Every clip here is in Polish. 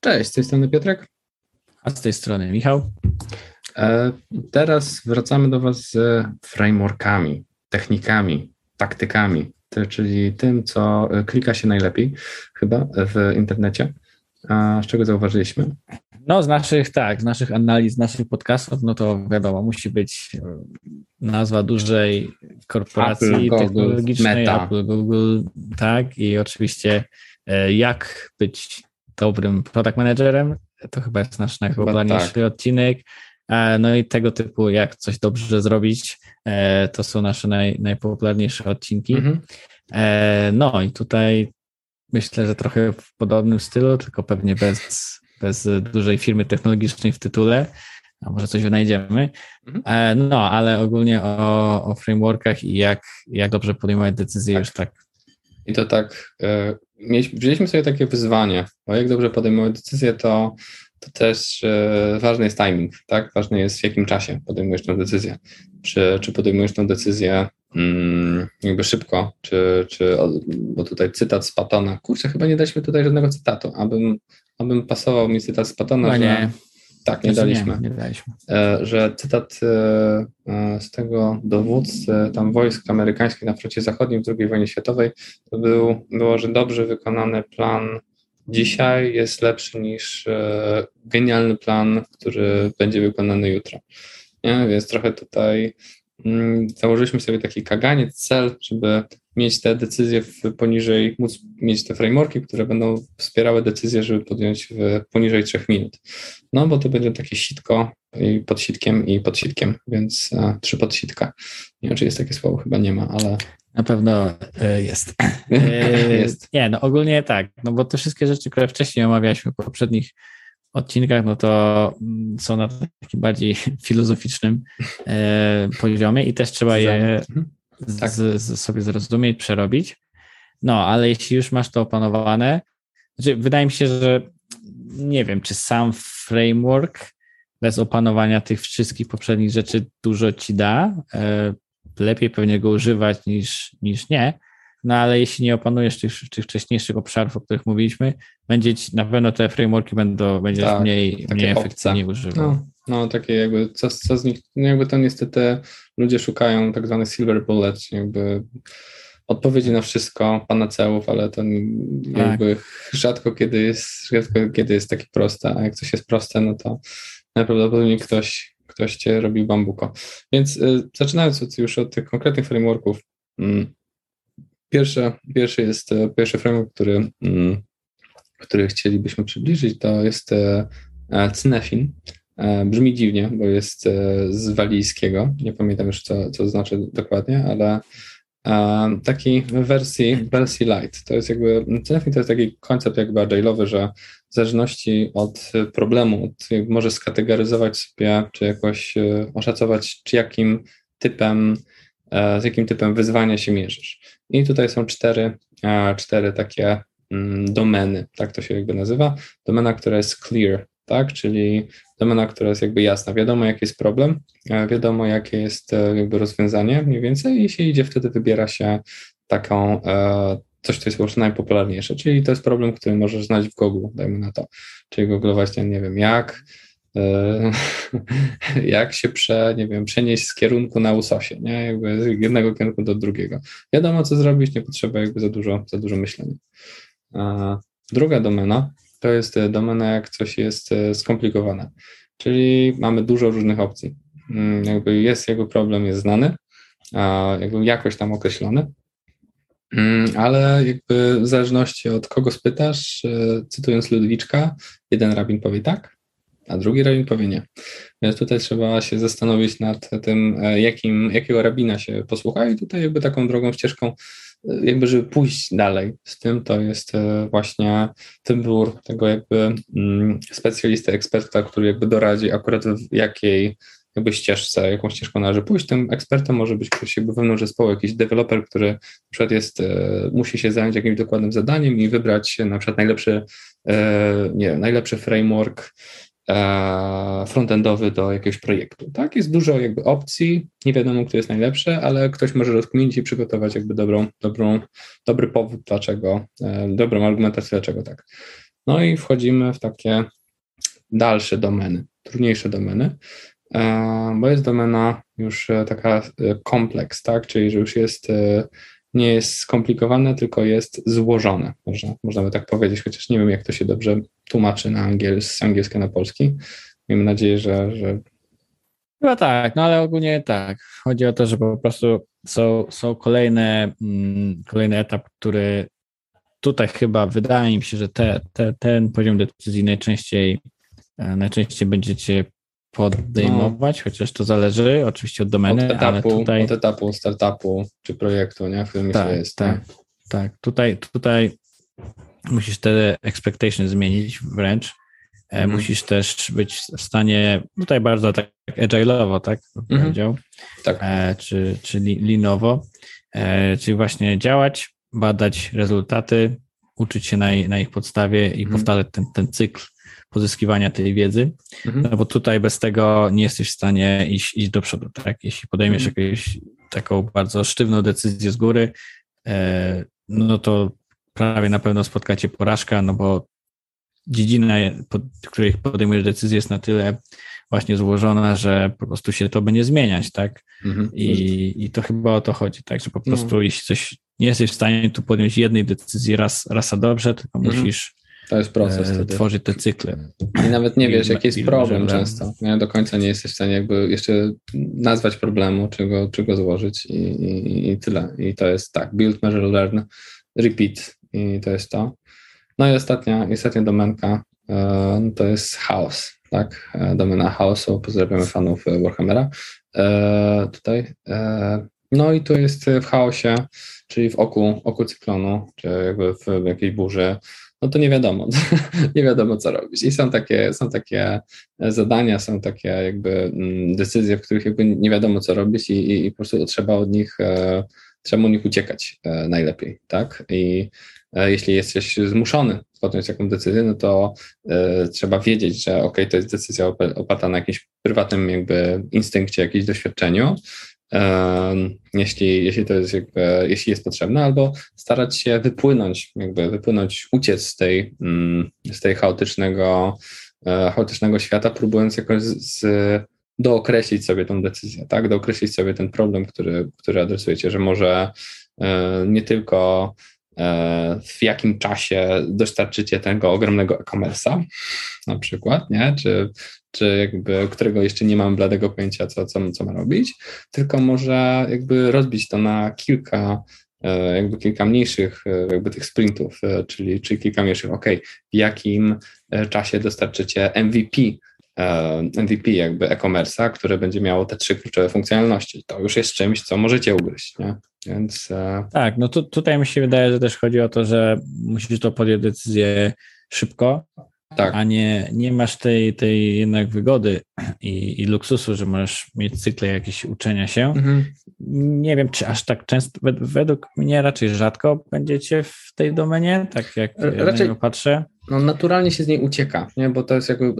Cześć, z tej strony Piotrek. A z tej strony Michał. Teraz wracamy do Was z frameworkami, technikami, taktykami, czyli tym, co klika się najlepiej chyba w internecie. A z czego zauważyliśmy? No, z naszych, tak, z naszych analiz, z naszych podcastów, no to wiadomo, musi być e, nazwa dużej korporacji Apple, technologicznej, Meta. Apple, Google, tak, i oczywiście e, jak być dobrym product managerem, to chyba jest nasz najpopularniejszy tak. odcinek. E, no i tego typu, jak coś dobrze zrobić, to są nasze naj, najpopularniejsze odcinki. Mhm. No i tutaj myślę, że trochę w podobnym stylu, tylko pewnie bez bez dużej firmy technologicznej w tytule, a może coś wynajdziemy. Mhm. E, no, ale ogólnie o, o frameworkach i jak, jak dobrze podejmować decyzje tak. już tak. I to tak, e, wzięliśmy sobie takie wyzwanie, bo jak dobrze podejmować decyzje, to, to też e, ważny jest timing, tak? Ważne jest w jakim czasie podejmujesz tę decyzję. Czy, czy podejmujesz tę decyzję mm, jakby szybko, czy, czy, bo tutaj cytat z Patona, kurczę, chyba nie daliśmy tutaj żadnego cytatu, abym abym pasował mi cytat z Patona, że... Nie. Tak, nie daliśmy. Nie, daliśmy. E, że cytat e, e, z tego dowódcy tam wojsk amerykańskich na froncie zachodnim w II wojnie światowej to był, było, że dobrze wykonany plan dzisiaj jest lepszy niż genialny plan, który będzie wykonany jutro. Nie? Więc trochę tutaj założyliśmy sobie taki kaganiec, cel, żeby mieć te decyzje w poniżej, móc mieć te frameworki, które będą wspierały decyzje, żeby podjąć w poniżej 3 minut. No bo to będzie takie sitko i pod sitkiem i pod sitkiem, więc a, trzy podsitka. Nie wiem, czy jest takie słowo, chyba nie ma, ale... Na pewno e, jest. E, jest. Nie, no ogólnie tak, no bo te wszystkie rzeczy, które wcześniej omawialiśmy w poprzednich odcinkach, no to mm, są na takim bardziej filozoficznym e, poziomie i też trzeba je mhm tak. z, z sobie zrozumieć, przerobić. No, ale jeśli już masz to opanowane, znaczy wydaje mi się, że nie wiem, czy sam framework bez opanowania tych wszystkich poprzednich rzeczy dużo ci da. E, lepiej pewnie go używać niż, niż nie. No ale jeśli nie opanujesz tych, tych wcześniejszych obszarów, o których mówiliśmy, będzie ci, na pewno te frameworki będą, będziesz tak, mniej, mniej efektywnie używał. No, no, takie jakby, co, co z nich, no jakby to niestety ludzie szukają tak zwanych silver bullet, jakby odpowiedzi na wszystko, panaceów, ale to tak. jakby rzadko kiedy jest, rzadko kiedy jest takie proste, a jak coś jest proste, no to najprawdopodobniej ktoś, ktoś cię robi bambuko. Więc y, zaczynając już od tych konkretnych frameworków, y, pierwszy, pierwszy jest, y, pierwszy framework, który, y, który chcielibyśmy przybliżyć, to jest Cynefin. E, brzmi dziwnie, bo jest e, z walijskiego. Nie pamiętam już, co, co znaczy dokładnie, ale e, taki w wersji, wersji light. To jest jakby, to jest taki koncept jakby agile'owy, że w zależności od problemu od, może skategoryzować sobie, czy jakoś oszacować, czy jakim typem, z jakim typem wyzwania się mierzysz. I tutaj są cztery, cztery takie mm, domeny, tak to się jakby nazywa. Domena, która jest clear, tak, czyli domena, która jest jakby jasna. Wiadomo, jaki jest problem, e, wiadomo, jakie jest e, jakby rozwiązanie mniej więcej i się idzie, wtedy wybiera się taką e, coś, co jest po prostu najpopularniejsze, czyli to jest problem, który możesz znaleźć w Google, dajmy na to, czyli googlować, nie wiem, jak jak się prze, nie wiem, przenieść z kierunku na usosie, nie? Jakby z jednego kierunku do drugiego. Wiadomo, co zrobić, nie potrzeba jakby za dużo, za dużo myślenia. Druga domena to jest e, domena, jak coś jest e, skomplikowane. Czyli mamy dużo różnych opcji. Mm, jakby jest jego problem, jest znany, jakby jakoś tam określony, mm, ale jakby w zależności od kogo spytasz, e, cytując Ludwiczka, jeden rabin powie tak, a drugi rabin powie nie. Więc tutaj trzeba się zastanowić nad tym, jakim, jakiego rabina się posłucha i tutaj jakby taką drogą ścieżką jakby, żeby pójść dalej z tym, to jest e, właśnie wybór tego jakby mm, specjalisty, eksperta, który jakby doradzi akurat w jakiej jakby ścieżce, jaką ścieżką należy pójść. Tym ekspertem może być ktoś jakby wewnątrz zespołu, jakiś deweloper, który na przykład jest, e, musi się zająć jakimś dokładnym zadaniem i wybrać na przykład najlepszy, e, nie najlepszy framework E, frontendowy do jakiegoś projektu. Tak, jest dużo jakby opcji, nie wiadomo, kto jest najlepszy, ale ktoś może rozkminić i przygotować jakby dobrą, dobrą, dobry powód, dlaczego, e, dobrą argumentację, dlaczego tak. No i wchodzimy w takie dalsze domeny, trudniejsze domeny, bo jest domena już taka kompleks, tak? Czyli że już jest nie jest skomplikowane, tylko jest złożone, można, można by tak powiedzieć, chociaż nie wiem, jak to się dobrze tłumaczy na angiels, z angielska na polski. Miejmy nadzieję, że, że... Chyba tak, no ale ogólnie tak. Chodzi o to, że po prostu są, są kolejne, mm, kolejny etap, który tutaj chyba wydaje mi się, że te, te, ten poziom decyzji najczęściej, e, najczęściej będziecie podejmować, no. chociaż to zależy oczywiście od domeny, od etapu, ale tutaj... Od etapu startupu czy projektu, nie? w którym tak, jest. Tak, tak. Tutaj, tutaj musisz te expectations zmienić wręcz. Mhm. Musisz też być w stanie, tutaj bardzo tak agile'owo, tak mhm. powiedział, tak. E, czy, czy linowo, e, czyli właśnie działać, badać rezultaty, uczyć się na, na ich podstawie i mhm. powtarzać ten, ten cykl pozyskiwania tej wiedzy, mhm. no bo tutaj bez tego nie jesteś w stanie iść, iść do przodu, tak? Jeśli podejmiesz mhm. jakąś taką bardzo sztywną decyzję z góry, e, no to prawie na pewno spotkacie porażka, no bo dziedzina, w której podejmujesz decyzję jest na tyle właśnie złożona, że po prostu się to będzie zmieniać, tak? Mhm. I, I to chyba o to chodzi, tak? Że po prostu no. jeśli coś nie jesteś w stanie tu podjąć jednej decyzji raz, raz a dobrze, tylko mhm. musisz to jest proces. E, tworzyć te cykle. I nawet nie wiesz, jaki jest problem często. Nie? Do końca nie jesteś w stanie jakby jeszcze nazwać problemu, czego, czego złożyć i, i, i tyle. I to jest tak, build, measure, learn, repeat i to jest to. No i ostatnia, ostatnia domenka e, to jest chaos, tak? E, domena chaosu. Pozdrawiamy fanów Warhammera tutaj. No i tu jest w chaosie, czyli w oku, oku cyklonu, czy jakby w jakiejś burzy no to nie wiadomo, nie wiadomo co robić. I są takie, są takie zadania, są takie jakby mm, decyzje, w których jakby nie wiadomo co robić i, i, i po prostu trzeba od nich, e, trzeba od nich uciekać e, najlepiej, tak? I e, jeśli jesteś zmuszony podjąć taką decyzję, no to trzeba wiedzieć, że ok, to jest decyzja oparta na jakimś prywatnym jakby instynkcie, jakimś doświadczeniu, jeśli, jeśli to jest jakby, jeśli jest potrzebne, albo starać się wypłynąć, jakby wypłynąć, uciec z tej, mm, z tej chaotycznego, e, chaotycznego świata, próbując jakoś z, dookreślić sobie tą decyzję, tak, dookreślić sobie ten problem, który, który adresujecie, że może e, nie tylko w jakim czasie dostarczycie tego ogromnego e-commerce'a, na przykład, nie? Czy, czy jakby, którego jeszcze nie mam bladego pojęcia, co, co, co ma robić, tylko może jakby rozbić to na kilka, e, jakby kilka mniejszych e, jakby tych sprintów, e, czyli, czyli kilka mniejszych, ok, w jakim czasie dostarczycie MVP, MVP jakby e-commerce'a, które będzie miało te trzy kluczowe funkcjonalności. To już jest czymś, co możecie ugryźć, nie? Więc... Tak, no tu, tutaj mi się wydaje, że też chodzi o to, że musisz to podjąć decyzję szybko, tak. a nie, nie masz tej, tej jednak wygody i, i luksusu, że możesz mieć cykle jakieś uczenia się. Mhm. Nie wiem, czy aż tak często, według mnie raczej rzadko będziecie w tej domenie, tak jak raczej, na patrzę no, naturalnie się z niej ucieka, nie? bo to jest jakby,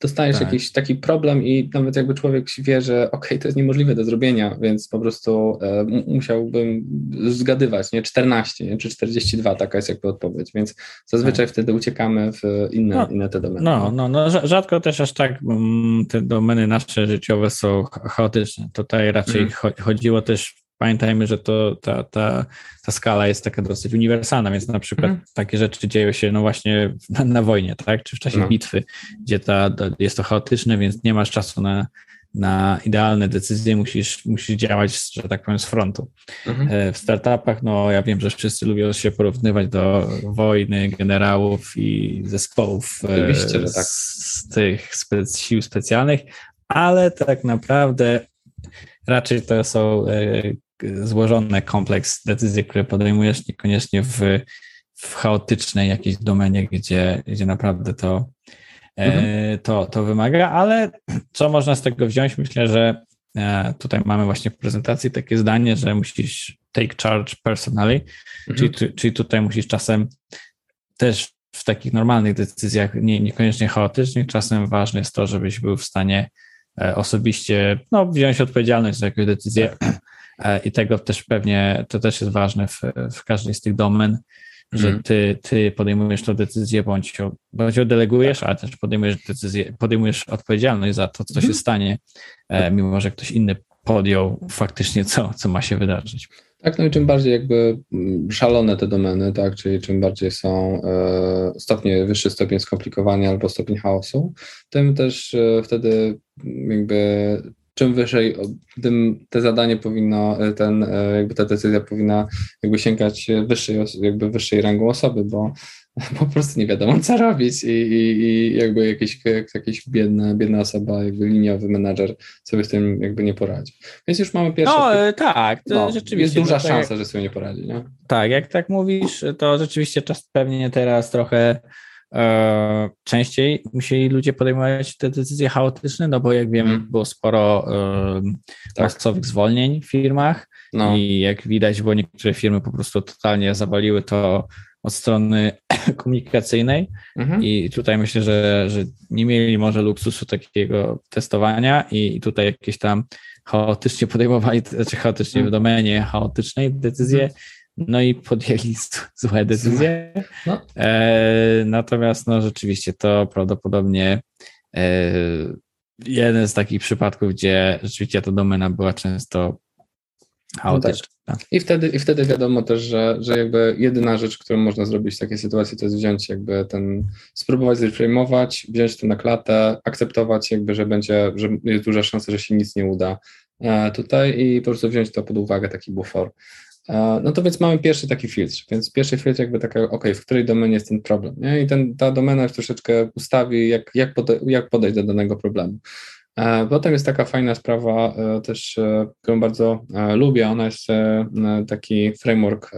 dostajesz tak. jakiś taki problem i nawet jakby człowiek wie, że okej, okay, to jest niemożliwe do zrobienia, więc po prostu e, musiałbym zgadywać, nie? 14 nie? czy 42, taka jest jakby odpowiedź, więc zazwyczaj tak. wtedy uciekamy w inne, no, inne te domeny. No, no, no, rzadko też aż tak mm, te domeny nasze życiowe są chaotyczne. Tutaj raczej mm. chodziło też pamiętajmy, że to, ta, ta, ta skala jest taka dosyć uniwersalna, więc na przykład mm. takie rzeczy dzieją się no właśnie na, na wojnie, tak? Czy w czasie no. bitwy, gdzie ta, jest to chaotyczne, więc nie masz czasu na, na idealne decyzje, musisz, musisz działać, że tak powiem, z frontu. Mm. W startupach, no ja wiem, że wszyscy lubią się porównywać do wojny, generałów i zespołów e, Oczywiście, tak. z tych spec sił specjalnych, ale tak naprawdę raczej to są e, złożony kompleks decyzji, które podejmujesz, niekoniecznie w, w chaotycznej jakiejś domenie, gdzie, gdzie naprawdę to, e, mhm. to, to wymaga, ale co można z tego wziąć? Myślę, że e, tutaj mamy właśnie w prezentacji takie zdanie, że musisz take charge personally, mhm. czyli, czyli tutaj musisz czasem też w takich normalnych decyzjach, nie, niekoniecznie chaotycznych, czasem ważne jest to, żebyś był w stanie e, osobiście no, wziąć odpowiedzialność za jakąś decyzję, tak. E, i tego też pewnie, to też jest ważne w, w każdej z tych domen, że mhm. ty, ty podejmujesz tę decyzję, bądź, bądź ją delegujesz, ale też podejmujesz decyzję, podejmujesz odpowiedzialność za to, co się mhm. stanie, e, mimo że ktoś inny podjął faktycznie co, co ma się wydarzyć. Tak, no i czym bardziej jakby mm, szalone te domeny, tak, czyli czym bardziej są e, stopnie, wyższy stopień skomplikowania albo stopień chaosu, tym też wtedy jakby czym wyżej, tym te zadanie powinno, e, ten, e, jakby ta decyzja powinna jakby sięgać wyższej, jakby wyższej rangą osoby, bo po prostu nie wiadomo, co robić i, i, i jakby jakiś, jakieś biedna, biedna osoba, jakby liniowy menadżer sobie z tym jakby nie poradzi. Więc już mamy pierwsze... No tak, to no, rzeczywiście. Jest duża tak szansa, jak, że sobie nie poradzi, nie? Tak, jak tak mówisz, to rzeczywiście czas pewnie teraz trochę e, częściej musieli ludzie podejmować te decyzje chaotyczne, no bo jak wiemy, mm. było sporo e, tak. masowych zwolnień w firmach no. i jak widać, bo niektóre firmy po prostu totalnie zawaliły to od strony komunikacyjnej mhm. i tutaj myślę, że, że nie mieli może luksusu takiego testowania i tutaj jakieś tam chaotycznie podejmowali, czy znaczy chaotycznie w mhm. domenie chaotycznej decyzje, mhm. No i podjęli złe decyzje. No. E, natomiast no rzeczywiście to prawdopodobnie e, jeden z takich przypadków, gdzie rzeczywiście ta domena była często chaotyczna. No tak. I wtedy, I wtedy wiadomo też, że, że jakby jedyna rzecz, którą można zrobić w takiej sytuacji, to jest wziąć jakby ten, spróbować zreframować, wziąć to na klatę, akceptować jakby, że będzie, że jest duża szansa, że się nic nie uda e, tutaj i po prostu wziąć to pod uwagę, taki bufor. E, no to więc mamy pierwszy taki filtr, więc pierwszy filtr jakby taka, ok, w której domenie jest ten problem, nie? I ten, ta domena już troszeczkę ustawi, jak, jak, pode, jak podejść do danego problemu. E, potem jest taka fajna sprawa e, też, e, którą bardzo lubię, ona jest taki framework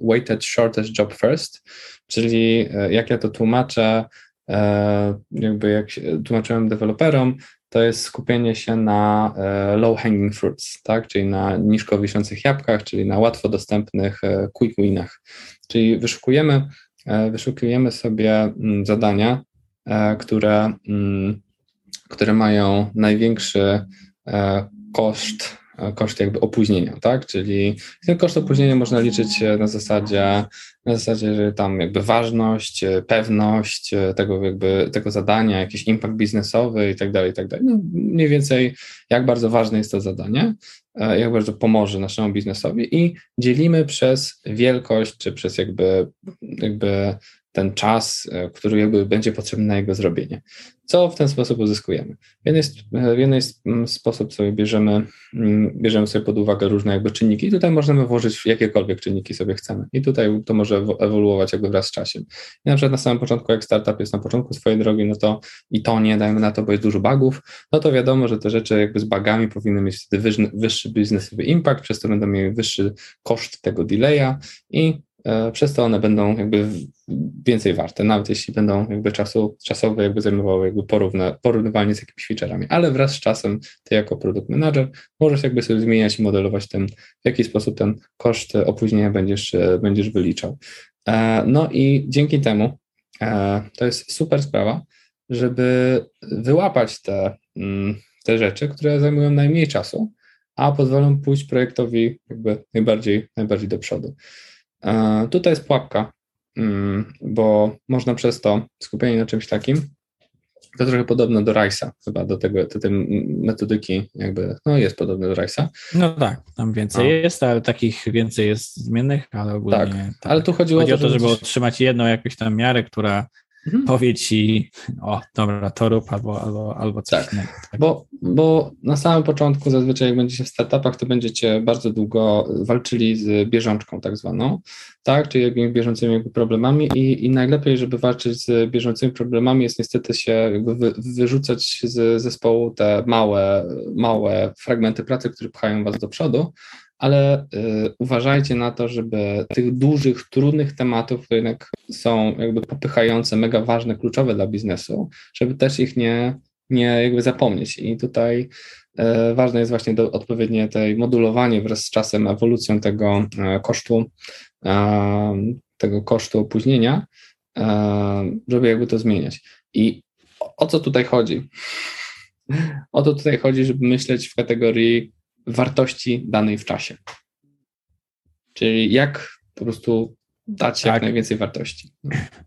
weighted shortest job first, czyli jak ja to tłumaczę, jakby jak tłumaczyłem deweloperom, to jest skupienie się na low hanging fruits, tak? czyli na nisko wiszących jabłkach, czyli na łatwo dostępnych quick winach. Czyli wyszukujemy, wyszukujemy sobie mm, zadania, które mm, które mają największy e, koszt, e, koszt jakby opóźnienia, tak? Czyli ten koszt opóźnienia można liczyć na zasadzie, na zasadzie, że tam jakby ważność, e, pewność tego jakby tego zadania, jakiś impact biznesowy i tak dalej, i tak dalej. No, mniej więcej jak bardzo ważne jest to zadanie, jak bardzo pomoże naszemu biznesowi i dzielimy przez wielkość, czy przez jakby, jakby ten czas, e, który jakby będzie potrzebny na jego zrobienie. Co w ten sposób uzyskujemy? W jednej, w jednej mm, sposób sobie bierzemy, bierzemy sobie pod uwagę różne jakby czynniki tutaj możemy włożyć jakiekolwiek czynniki sobie chcemy i tutaj to może ewoluować jakby wraz z czasem. I na przykład na samym początku, jak startup jest na początku swojej drogi, no to i to nie dajmy na to, bo jest dużo bugów, no to wiadomo, że te rzeczy jakby z bugami powinny mieć wtedy wyższy, biznesowy impact, przez to będą mieli wyższy koszt tego delaya i przez to one będą jakby więcej warte, nawet jeśli będą jakby czasu, czasowo jakby zajmowały jakby porówna, porównywanie z jakimiś featureami, ale wraz z czasem ty jako produkt manager możesz jakby sobie zmieniać i modelować ten, w jaki sposób ten koszt opóźnienia będziesz, e, będziesz wyliczał. E, no i dzięki temu to jest super sprawa, żeby wyłapać te, mm, te rzeczy, które zajmują najmniej czasu, a pozwolą pójść projektowi jakby najbardziej, najbardziej do przodu. Tutaj jest pułapka, mm, bo można przez to skupienie na czymś takim, to trochę podobne do Rice'a, chyba do tego, do tej metodyki jakby, no jest podobne do Rice'a. No tak, tam więcej no. jest, ale takich więcej jest zmiennych, ale ogólnie tak. tak. Ale tu chodziło Chodzi o to, żeby, żeby otrzymać jedną jakąś tam miarę, która mhm. powie ci, o dobra, to rób albo, albo, albo coś tak. innego. Tak. Bo, bo na samym początku zazwyczaj jak będziecie w startupach, to będziecie bardzo długo walczyli z bieżączką tak zwaną, tak, czyli jakimiś bieżącymi jakby problemami i, i najlepiej, żeby walczyć z bieżącymi problemami jest niestety się jakby wy, wyrzucać z zespołu te małe, małe fragmenty pracy, które pchają was do przodu, ale y, uważajcie na to, żeby tych dużych, trudnych tematów, które jednak są jakby popychające, mega ważne, kluczowe dla biznesu, żeby też ich nie, nie jakby zapomnieć. I tutaj y, ważne jest właśnie do, odpowiednie tej modulowanie wraz z czasem, ewolucją tego y, kosztu, tego kosztu opóźnienia, żeby jakby to zmieniać. I o, o co tutaj chodzi? O to tutaj chodzi, żeby myśleć w kategorii wartości danej w czasie. Czyli jak po prostu dać tak. jak najwięcej wartości.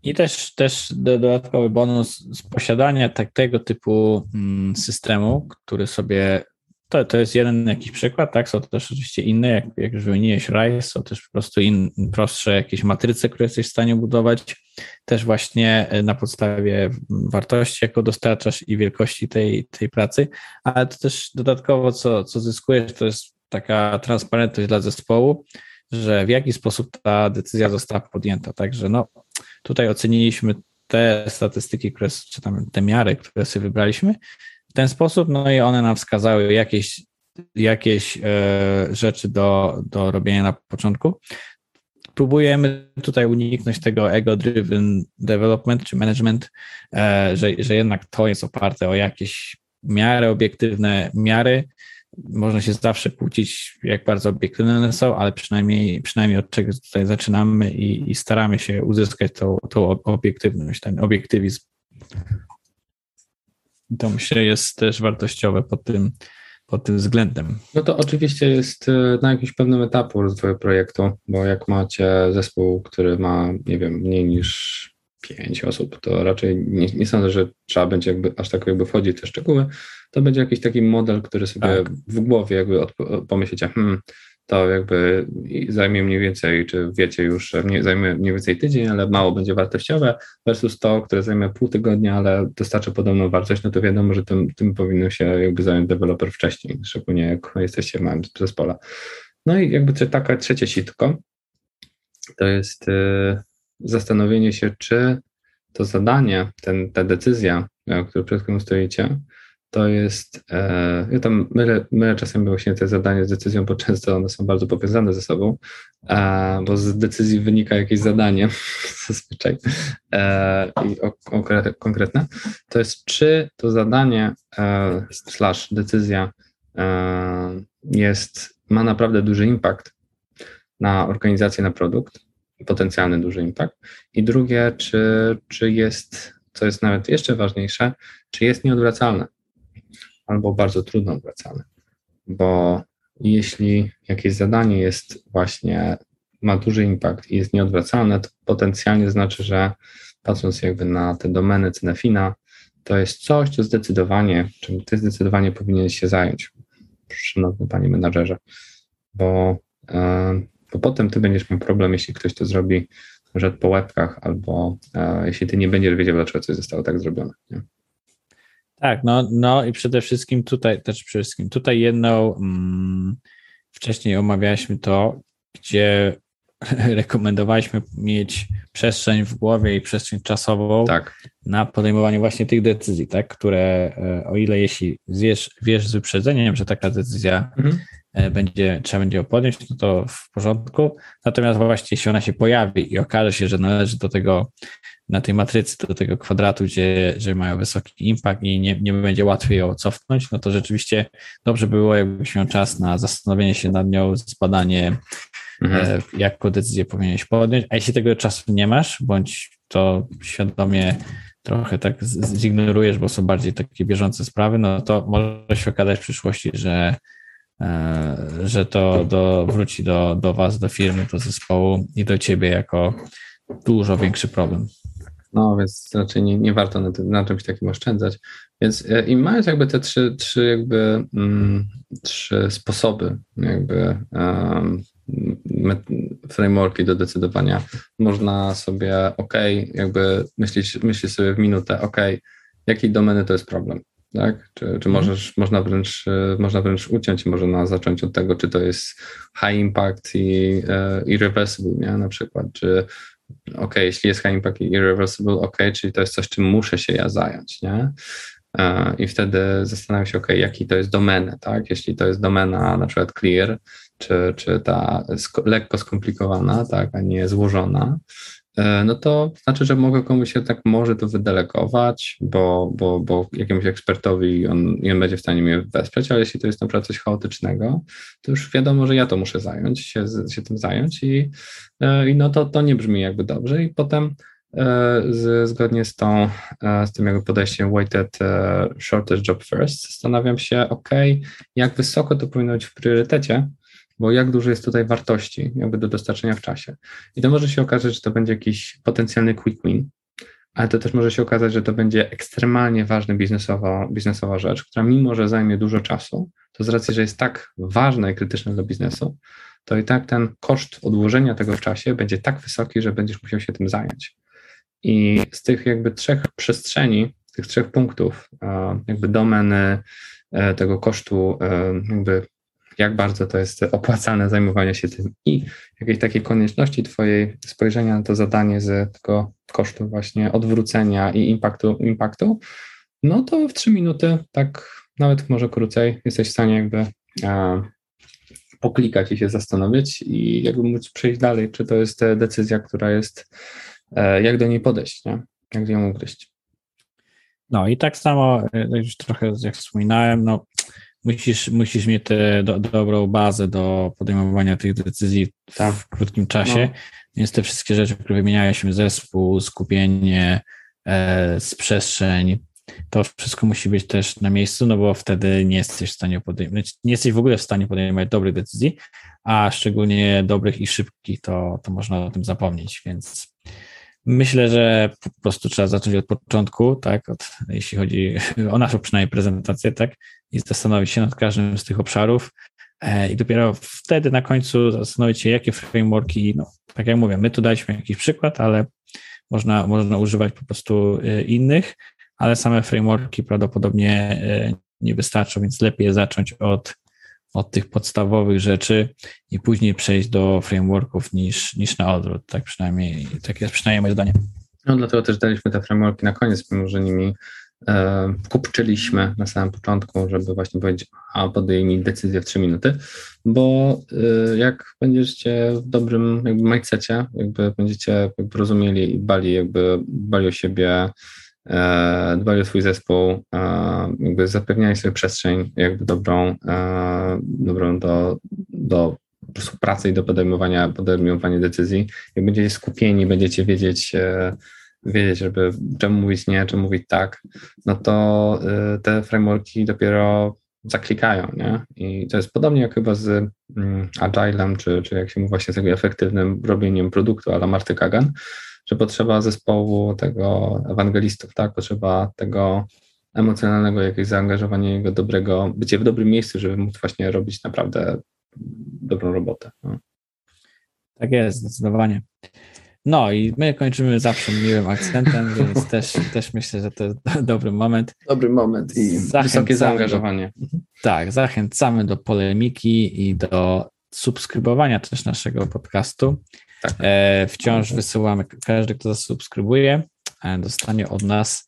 I też, też dodatkowy bonus z posiadania tak, tego typu mm, systemu, który sobie to, to jest jeden jakiś przykład, tak? Są też oczywiście inne, jak, jak już wymieniłeś RISE, są też po prostu in, prostsze jakieś matryce, które jesteś w stanie budować, też właśnie e, na podstawie wartości, jaką dostarczasz i wielkości tej, tej pracy, ale to też dodatkowo, co, co zyskujesz, to jest taka transparentność dla zespołu, że w jaki sposób ta decyzja została podjęta. Także no, tutaj oceniliśmy te statystyki, które, czy tam te miary, które sobie wybraliśmy, w ten sposób, no i one nam wskazały jakieś, jakieś e, rzeczy do, do robienia na początku. Próbujemy tutaj uniknąć tego ego-driven development czy management, e, że, że jednak to jest oparte o jakieś miary, obiektywne miary. Można się zawsze kłócić, jak bardzo obiektywne one są, ale przynajmniej, przynajmniej od czego tutaj zaczynamy i, i staramy się uzyskać tą, tą obiektywność, ten obiektywizm to myślę jest też wartościowe pod tym, pod tym względem. No to oczywiście jest e, na jakimś pewnym etapu rozwoju projektu, bo jak macie zespół, który ma, nie wiem, mniej niż pięć osób, to raczej nie, nie sądzę, że trzeba będzie jakby aż tak jakby wchodzić w te szczegóły. To będzie jakiś taki model, który sobie tak. w głowie jakby pomyślicie, hmm, to jakby zajmie mniej więcej, czy wiecie już, zajmie mniej więcej tydzień, ale mało będzie wartościowe, versus to, które zajmie pół tygodnia, ale dostarczy podobną wartość, no to wiadomo, że tym, tym powinien się jakby zająć deweloper wcześniej, szczególnie jak jesteście w małym zespole. No i jakby taka trzecie sitko, to jest y, zastanowienie się, czy to zadanie, ten, ta decyzja, którą przed którą stoicie, to jest, e, ja tam mylę, mylę czasem właśnie te zadania z decyzją, bo często one są bardzo powiązane ze sobą, e, bo z decyzji wynika jakieś zadanie zazwyczaj e, i konkretne, to jest czy to zadanie e, slash decyzja jest, ma naprawdę duży impact na organizację, na produkt, potencjalny duży impact? I drugie, czy, czy jest, co jest nawet jeszcze ważniejsze, czy jest nieodwracalne albo bardzo trudno odwracalne. Bo jeśli jakieś zadanie jest właśnie, ma duży impact i jest nieodwracalne, to potencjalnie znaczy, że patrząc jakby na te domeny Cenefina, to jest coś, co zdecydowanie, czym ty zdecydowanie powinieneś się zająć, szanowny panie menadżerze, bo, e, bo potem ty będziesz miał problem, jeśli ktoś to zrobi może po łebkach, albo e, jeśli ty nie będziesz wiedział, dlaczego coś zostało tak zrobione. Nie? Tak, no, no i przede wszystkim tutaj, też przede wszystkim tutaj jedną, mm, wcześniej omawialiśmy to, gdzie rekomendowaliśmy mieć przestrzeń w głowie i przestrzeń czasową tak. na podejmowanie właśnie tych decyzji, tak, które e, o ile jeśli wiesz, wiesz z wyprzedzeniem, że taka decyzja mhm. E, będzie, trzeba będzie ją podjąć, no to w porządku. Natomiast właśnie jeśli ona się pojawi i okaże się, że należy do tego na tej matrycy do tego kwadratu, gdzie, że mają wysoki impact i nie, nie będzie łatwiej ją cofnąć, no to rzeczywiście dobrze by było, jakbyś miał czas na zastanowienie się nad nią, zbadanie, mhm. e, jaką decyzję powinieneś podjąć, a jeśli tego czasu nie masz, bądź to świadomie trochę tak zignorujesz, bo są bardziej takie bieżące sprawy, no to może się okazać w przyszłości, że że to do, wróci do, do Was, do firmy, do zespołu i do Ciebie jako dużo większy problem. No, więc raczej nie, nie warto na, na czymś takim oszczędzać. Więc e, i mając jakby te trzy, trzy jakby mm, trzy sposoby, jakby um, frameworki do decydowania, można sobie, ok, jakby myśleć, myśleć sobie w minutę, ok, jakiej domeny to jest problem, tak? Czy, czy mhm. możesz, można, wręcz, e, można wręcz uciąć, można zacząć od tego, czy to jest high impact i e, irreversible, nie? na przykład, czy ok, jeśli jest high impact irreversible, ok, czyli to jest coś, czym muszę się ja zająć, nie? E, I wtedy zastanawiam się, ok, jaki to jest domena, tak? Jeśli to jest domena na przykład clear, czy, czy ta lekko skomplikowana, tak, a nie złożona, no to znaczy, że mogę komuś jednak może to wydelegować, bo, bo, bo jakiemuś ekspertowi on nie będzie w stanie mnie wesprzeć, ale jeśli to jest naprawdę coś chaotycznego, to już wiadomo, że ja to muszę zająć, się, się tym zająć i, e, i no to, to nie brzmi jakby dobrze. I potem e, z, zgodnie z tą, z tym jakby podejściem weighted shortest job first, zastanawiam się, ok, jak wysoko to powinno być w priorytecie, bo jak dużo jest tutaj wartości jakby do dostarczenia w czasie. I to może się okazać, że to będzie jakiś potencjalny quick win, ale to też może się okazać, że to będzie ekstremalnie ważna biznesowa, biznesowa rzecz, która mimo, że zajmie dużo czasu, to z racji, że jest tak ważna i krytyczna dla biznesu, to i tak ten koszt odłożenia tego w czasie będzie tak wysoki, że będziesz musiał się tym zająć. I z tych jakby trzech przestrzeni, z tych trzech punktów, jakby domeny e, tego kosztu, e, jakby jak bardzo to jest opłacalne zajmowanie się tym i jakiejś takiej konieczności Twojej spojrzenia na to zadanie z tego kosztu właśnie odwrócenia i impaktu, impaktu no to w trzy minuty, tak nawet może krócej, jesteś w stanie jakby poklikać i się zastanowić i jakby móc przejść dalej, czy to jest decyzja, która jest, e, jak do niej podejść, nie? jak ją ugryźć. No i tak samo, e, już trochę jak wspominałem, no musisz, musisz mieć tę do, dobrą bazę do podejmowania tych decyzji w, tak. krótkim czasie, no. więc te wszystkie rzeczy, które wymienialiśmy, zespół, skupienie, e, przestrzeń, to wszystko musi być też na miejscu, no bo wtedy nie jesteś w stanie podejmować, nie jesteś w ogóle w stanie podejmować dobrych decyzji, a szczególnie dobrych i szybkich, to, to można o tym zapomnieć, więc myślę, że po prostu trzeba zacząć od początku, tak, od, jeśli chodzi o naszą przynajmniej prezentację, tak, i zastanowić się nad każdym z tych obszarów, e, i dopiero wtedy na końcu zastanowić się, jakie frameworki, no, tak jak mówię, my tu daliśmy jakiś przykład, ale można, można używać po prostu e, innych, ale same frameworki prawdopodobnie e, nie wystarczą, więc lepiej zacząć od, od tych podstawowych rzeczy i później przejść do frameworków niż, niż na odwrót. Tak przynajmniej, tak jest przynajmniej moje zdanie. No dlatego też daliśmy te frameworki na koniec, mimo że nimi kupczyliśmy na samym początku, żeby właśnie powiedzieć, a podejmij decyzję w 3 minuty, bo e, jak będziecie w dobrym jakby mindsetie, jakby będziecie jakby rozumieli i bali jakby bali o siebie, E, dbali o swój zespół, e, jakby zapewniali sobie przestrzeń jakby dobrą, e, dobrą do, do pracy i do podejmowania, podejmowania decyzji. Jak będziecie skupieni, będziecie wiedzieć, wiedzieć, żeby czemu mówić nie, czemu mówić tak, no to te frameworki dopiero zaklikają, nie? I to jest podobnie jak chyba z mm, Agilem, czy, czy jak się mówi właśnie z tego efektywnym robieniem produktu ala Marty Kagan, że potrzeba zespołu tego ewangelistów, tak? Potrzeba tego emocjonalnego jakiegoś zaangażowania, jego dobrego, bycie w dobrym miejscu, żeby móc właśnie robić naprawdę dobrą robotę. No. Tak jest, zdecydowanie. No i my kończymy zawsze miłym akcentem, więc też, też myślę, że to jest dobry moment. Dobry moment i wysokie zaangażowanie. Do, tak, zachęcamy do polemiki i do subskrybowania też naszego podcastu. Tak. E, wciąż wysyłamy, każdy, kto zasubskrybuje, e, dostanie od nas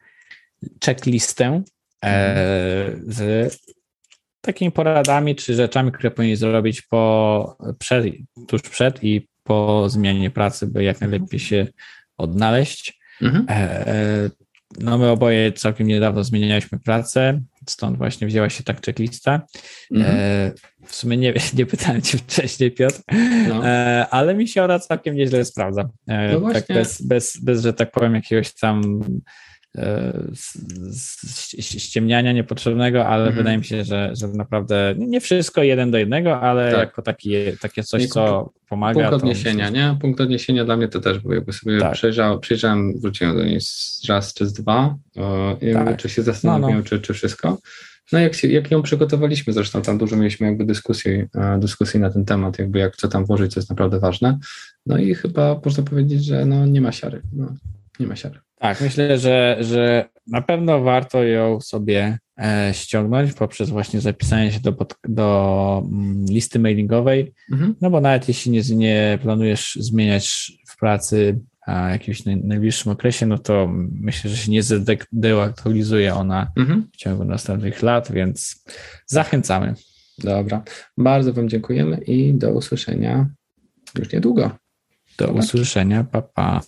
checklistę e, z takimi poradami czy rzeczami, które powinien zrobić po, przed, tuż przed i po zmianie pracy, by jak najlepiej się odnaleźć. Mhm. No my oboje całkiem niedawno zmienialiśmy pracę, stąd właśnie wzięła się tak checklista. Mhm. E, w sumie nie, nie pytałem cię wcześniej, Piotr, no. e, ale mi się ona całkiem nieźle sprawdza. E, no tak bez, bez, bez, że tak powiem, jakiegoś tam E, ściemniania niepotrzebnego, ale mhm. wydaje mi się, że, że naprawdę nie wszystko jeden do jednego, ale tak. jako taki, takie coś, co pomaga. Punkt odniesienia, nie? Punkt odniesienia dla mnie to też był, jakby sobie tak. przejrzał, przejrzałem, wróciłem do niej raz czy z dwa, i tak. czy się zastanawiałem, no, no. Czy, czy wszystko. No jak, się, jak ją przygotowaliśmy, zresztą tam dużo mieliśmy jakby dyskusji, e, dyskusji na ten temat, jakby jak co tam włożyć, co jest naprawdę ważne. No i chyba można powiedzieć, że no nie ma siary. No, nie ma siary. Tak, myślę, że, że na pewno warto ją sobie e, ściągnąć poprzez właśnie zapisanie się do, do mm, listy mailingowej, mhm. no bo nawet jeśli nie, nie planujesz zmieniać w pracy w jakimś najbliższym okresie, no to myślę, że się nie zdeaktualizuje ona mhm. w ciągu następnych lat, więc zachęcamy. Dobra, bardzo Wam dziękujemy i do usłyszenia już niedługo. Do usłyszenia, pa pa.